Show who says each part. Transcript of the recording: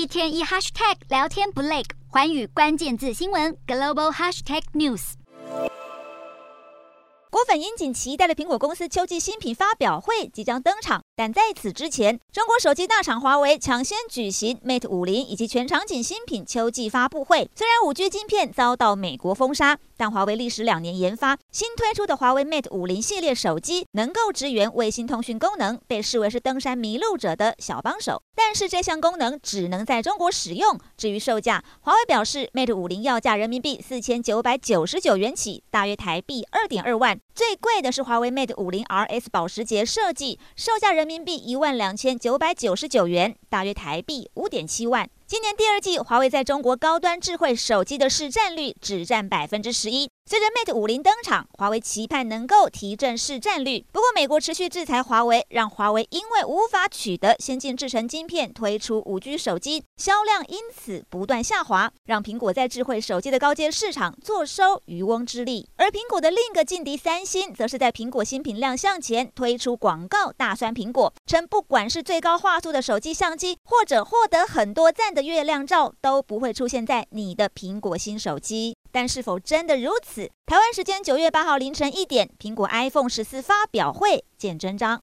Speaker 1: 一天一 hashtag 聊天不累，寰宇关键字新闻 global hashtag news。
Speaker 2: 果粉引颈期待的苹果公司秋季新品发表会即将登场，但在此之前，中国手机大厂华为抢先举行 Mate 50以及全场景新品秋季发布会。虽然 5G 晶片遭到美国封杀，但华为历时两年研发新推出的华为 Mate 50系列手机，能够支援卫星通讯功能，被视为是登山迷路者的小帮手。但是这项功能只能在中国使用。至于售价，华为表示 Mate 50要价人民币四千九百九十九元起，大约台币二点二万。最贵的是华为 Mate 50 RS 保时捷设计，售价人人民币一万两千九百九十九元，大约台币五点七万。今年第二季，华为在中国高端智慧手机的市占率只占百分之十一。随着 Mate 50登场，华为期盼能够提振市占率。不过，美国持续制裁华为，让华为因为无法取得先进制程晶片，推出 5G 手机，销量因此不断下滑，让苹果在智慧手机的高阶市场坐收渔翁之利。而苹果的另一个劲敌三星，则是在苹果新品亮相前推出广告大酸苹果，称不管是最高画素的手机相机，或者获得很多赞的月亮照，都不会出现在你的苹果新手机。但是否真的如此？台湾时间九月八号凌晨一点，苹果 iPhone 十四发表会见真章。